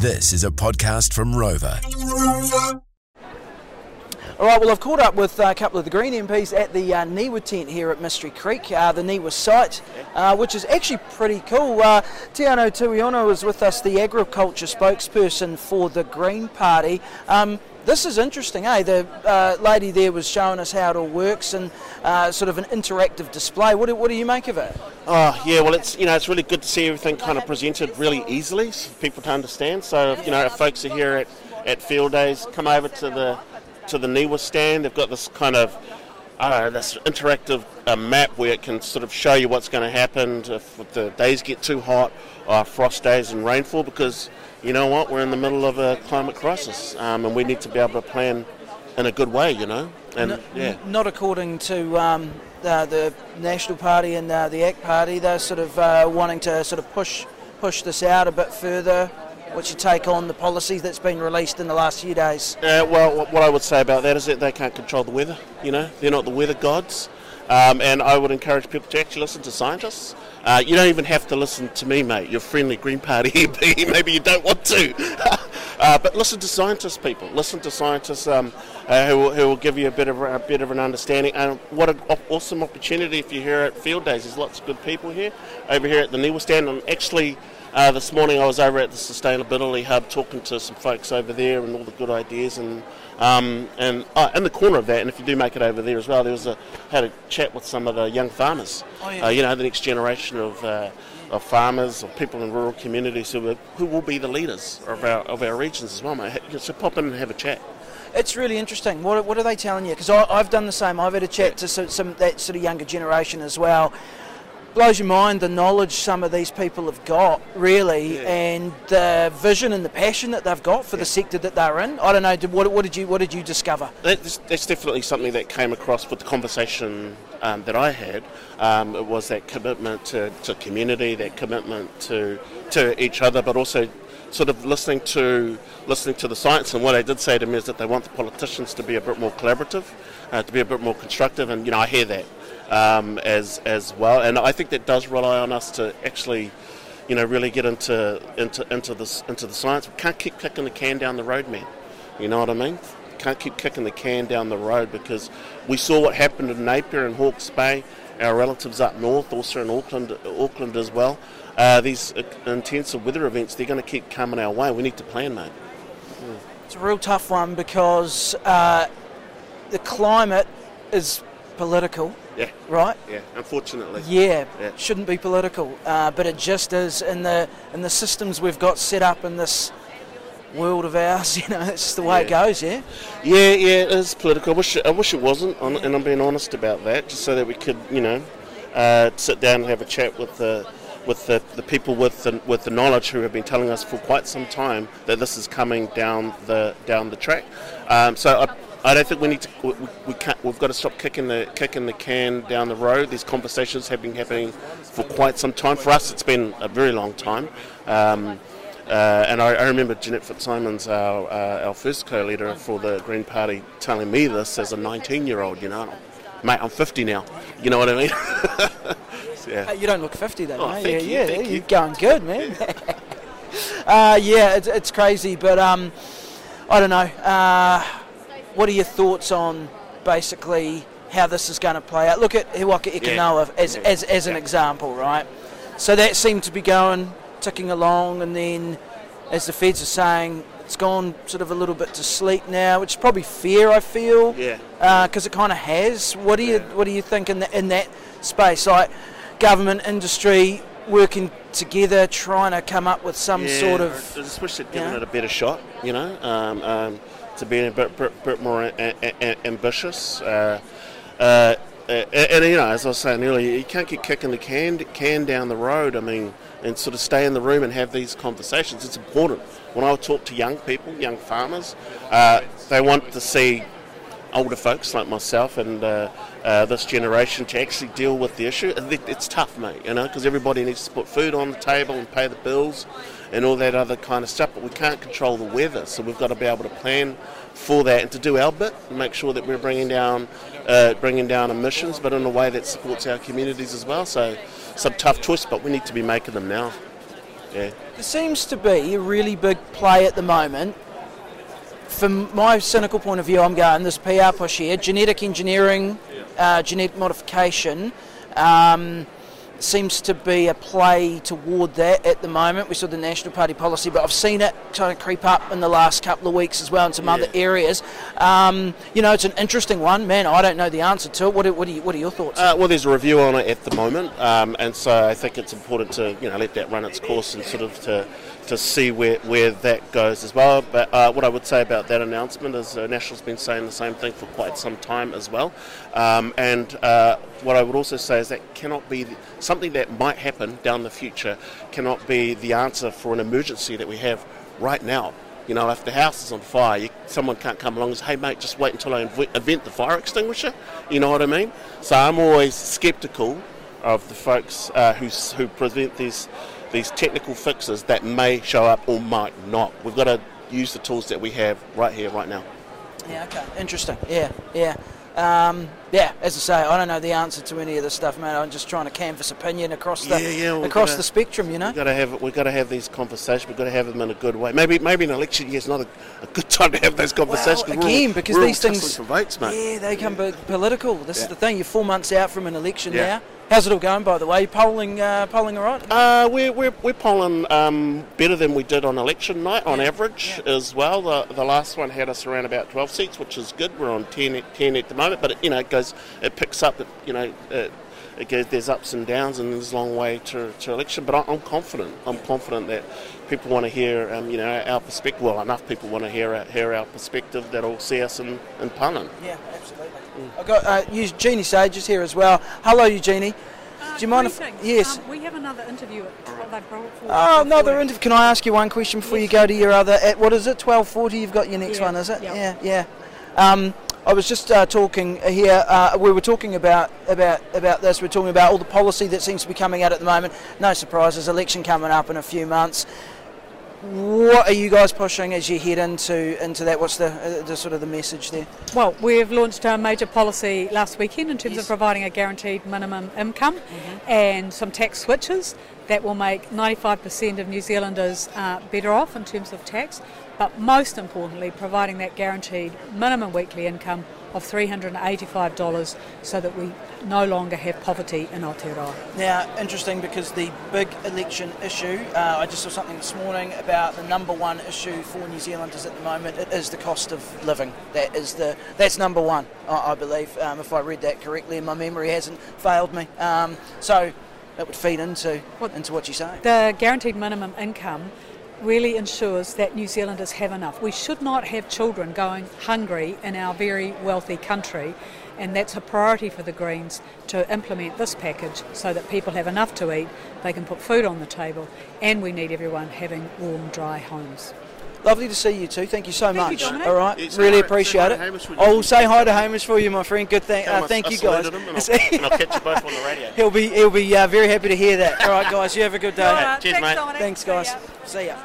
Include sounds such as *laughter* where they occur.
This is a podcast from Rova. All right, well, I've caught up with uh, a couple of the Green MPs at the uh, Niwa tent here at Mystery Creek, uh, the Niwa site, uh, which is actually pretty cool. Uh, Teanau Tuiono is with us, the agriculture spokesperson for the Green Party. Um, this is interesting, eh? The uh, lady there was showing us how it all works and uh, sort of an interactive display. What do, what do you make of it? Oh yeah, well it's you know it's really good to see everything kind of presented really easily for people to understand. So you know if folks are here at, at Fieldays, come over to the to the Niwa stand. They've got this kind of I this interactive uh, map where it can sort of show you what's going to happen if the days get too hot, or frost days and rainfall. Because you know what, we're in the middle of a climate crisis, um, and we need to be able to plan in a good way. You know, and N- yeah. Not according to um, uh, the National Party and uh, the ACT Party. They're sort of uh, wanting to sort of push push this out a bit further. What's your take on the policy that's been released in the last few days? Uh, well, what- I would say about that is that they can't control the weather. You know, they're not the weather gods. Um, and I would encourage people to actually listen to scientists. Uh, you don't even have to listen to me, mate. Your friendly Green Party *laughs* MP. Maybe you don't want to. *laughs* uh, but listen to scientists, people. Listen to scientists um, uh, who, will, who will give you a bit of a bit of an understanding. And what an awesome opportunity if you're here at Fieldays. There's lots of good people here over here at the Niwa stand. And actually, uh, this morning I was over at the Sustainability Hub talking to some folks over there and all the good ideas and um, and uh, in the corner of that. And if you do make it over there as well, there was a had a chat with some of the young farmers. Oh, yeah. uh, you know, the next generation of. Uh, of farmers, of people in rural communities who, are, who will be the leaders of our, of our regions as well, mate. So pop in and have a chat. It's really interesting. What, what are they telling you? Because I've done the same. I've had a chat to some, some that sort of younger generation as well. Blows your mind the knowledge some of these people have got, really, Yeah. and the vision and the passion that they've got for the sector that they're in. I don't know. Did, what, what did you What did you discover? That's, that's definitely something that came across with the conversation um, that I had. Um, it was that commitment to, to community, that commitment to to each other, but also sort of listening to listening to the science. And what they did say to me is that they want the politicians to be a bit more collaborative, uh, to be a bit more constructive. And you know, I hear that um, as as well. And I think that does rely on us to actually. You know, really get into into into this into the science. We can't keep kicking the can down the road, man. You know what I mean? Can't keep kicking the can down the road because we saw what happened in Napier and Hawke's Bay. Our relatives up north, also in Auckland, Auckland as well. Uh, these intensive weather events, they're going to keep coming our way. We need to plan, mate. It's a real tough one because uh, the climate is political, Yeah, right? yeah. Unfortunately. Yeah, Yeah. shouldn't be political, uh, but it just is in the in the systems we've got set up in this world of ours. *laughs* You know, it's just the way it goes. Yeah. Yeah, yeah, it is political. I wish it, I wish it wasn't, on- and I'm being honest about that, just so that we could, you know, uh, sit down and have a chat with the with the, the people with the, with the knowledge who have been telling us for quite some time that this is coming down the down the track. Um, so I, I don't think we need to we, we can't we've got to stop kicking the kicking the can down the road. These conversations have been happening for quite some time. For us, it's been a very long time. Um, uh, and I, I remember Jeanette Fitzsimons, our, uh, our first co-leader for the Green Party, telling me this as a 19-year-old. You know, mate, I'm 50 now. You know what I mean? Uh, *laughs* yeah. You don't look 50 though, Oh, yeah, you, yeah, you're you. going good, man. *laughs* uh, yeah, it's, it's crazy, but um, I don't know. Uh, what are your thoughts on basically how this is going to play out? Look at He Waka Eke Noa as, Yeah. as, as an Yeah. example, right? So that seemed to be going, ticking along, and then, as the feds are saying, it's gone sort of a little bit to sleep now, which is probably fair, I feel Yeah. because it kind of has. What do you Yeah. What do you think in, the, in that space? Like government, industry working together, trying to come up with some Yeah, sort I of. just wish they'd given Yeah. it a better shot, you know, um, um, to be a bit, bit, bit more a, a, a- ambitious. Uh, uh, and, and, you know, as I was saying earlier, you can't keep kicking the can can down the road. I mean, and sort of stay in the room and have these conversations. It's important. When I talk to young people, young farmers, uh, they want to see older folks like myself and uh, uh, this generation to actually deal with the issue. It- It's tough, mate, you know, because everybody needs to put food on the table and pay the bills and all that other kind of stuff. But we can't control the weather, so we've got to be able to plan for that and to do our bit and make sure that we're bringing down, uh, bringing down emissions, but in a way that supports our communities as well. So, some tough choice, but we need to be making them now. Yeah. There seems to be a really big play at the moment. From my cynical point of view, I'm going this PR push here genetic engineering, uh, genetic modification. Um, seems to be a play toward that at the moment. We saw the National Party policy, but I've seen it kind of creep up in the last couple of weeks as well in some Yeah. other areas. Um, you know, it's an interesting one. Man, I don't know the answer to it. What are, what are, you, what are your thoughts? Uh, well, there's a review on it at the moment, um, and so I think it's important to you know let that run its course and sort of to to see where, where that goes as well. But uh, what I would say about that announcement is uh, National's been saying the same thing for quite some time as well. Um, and uh, what I would also say is that cannot be something that might happen down the future cannot be the answer for an emergency that we have right now. You know, if the house is on fire, you, someone can't come along and say, hey, mate, just wait until I inv- invent the fire extinguisher. You know what I mean? So I'm always sceptical of the folks uh, who, who present these, these technical fixes that may show up or might not. We've got to use the tools that we have right here, right now. Yeah, okay. Interesting. Yeah, yeah. Um, yeah, as I say, I don't know the answer to any of this stuff, man. I'm just trying to canvass opinion across the Yeah, yeah, across gotta- the spectrum, you know. We've got to have we've got to have these conversations. We've got to have them in a good way. Maybe maybe an election year is not a, a good time to have those conversations. Well, We're all- again, because these things, for votes, mate. yeah, they come po- political. This is the thing. You're four months out from an election Yeah. now. How's it all going, by the way? Polling, uh, polling, all right? Uh, we're, we're, we're polling um, better than we did on election night on Yeah, average yeah. as well. The, the last one had us around about 12 seats, which is good. We're on 10, at- 10 at the moment, but it, you know it goes, it picks up. It, you know, it, it goes, there's ups and downs, and there's a long way to, to election. But I, I'm confident. I'm confident that people want to hear, um, you know, our perspective. Well, enough people want to hear our, hear our perspective that'll see us in, in Punnan. Yeah, absolutely. I've got uh, Eugenie Sage is here as well. Hello, Eugenie. Do you mind if- yes. Um, we have another interview at they brought forward. Oh, another interview. Can I ask you one question before you go to your other? At what is it? Twelve forty. You've got your next Yeah, one, is it? yeah. Yeah, yeah. Um, I was just uh, talking here. Uh, we were talking about about about this. We're talking about all the policy that seems to be coming out at the moment. No surprises. Election coming up in a few months. What are you guys pushing as you head into into that? What's the, uh, the sort of the message there? Well, we've launched a major policy last weekend in terms Yes. of providing a guaranteed minimum income and some tax switches that will make 95% of New Zealanders uh, better off in terms of tax, but most importantly, providing that guaranteed minimum weekly income of $385 so that we no longer have poverty in Aotearoa. Now, interesting because the big election issue, uh, I just saw something this morning about the number one issue for New Zealanders at the moment. It is the cost of living. That is the that's number one, I, I believe, um, if I read that correctly, and my memory hasn't failed me. Um, so that would feed into into what you say. The guaranteed minimum income really ensures that New Zealanders have enough. We should not have children going hungry in our very wealthy country, and that's a priority for the Greens to implement this package so that people have enough to eat, they can put food on the table, and we need everyone having warm, dry homes. Lovely to see you too. Thank you so Thank much. Dominic. All right, Yeah, really hi- appreciate it. Hamish, I'll say hi to Hamish for you, my friend. Good thing. Uh, him I- thank I you guys. him and *laughs* I'll, and I'll catch you both on the radio. *laughs* he'll be he'll be uh, very happy to hear that. All right, guys. You have a good day. All right, cheers, thanks, mate. Dominic. Thanks, See guys. ya. See ya.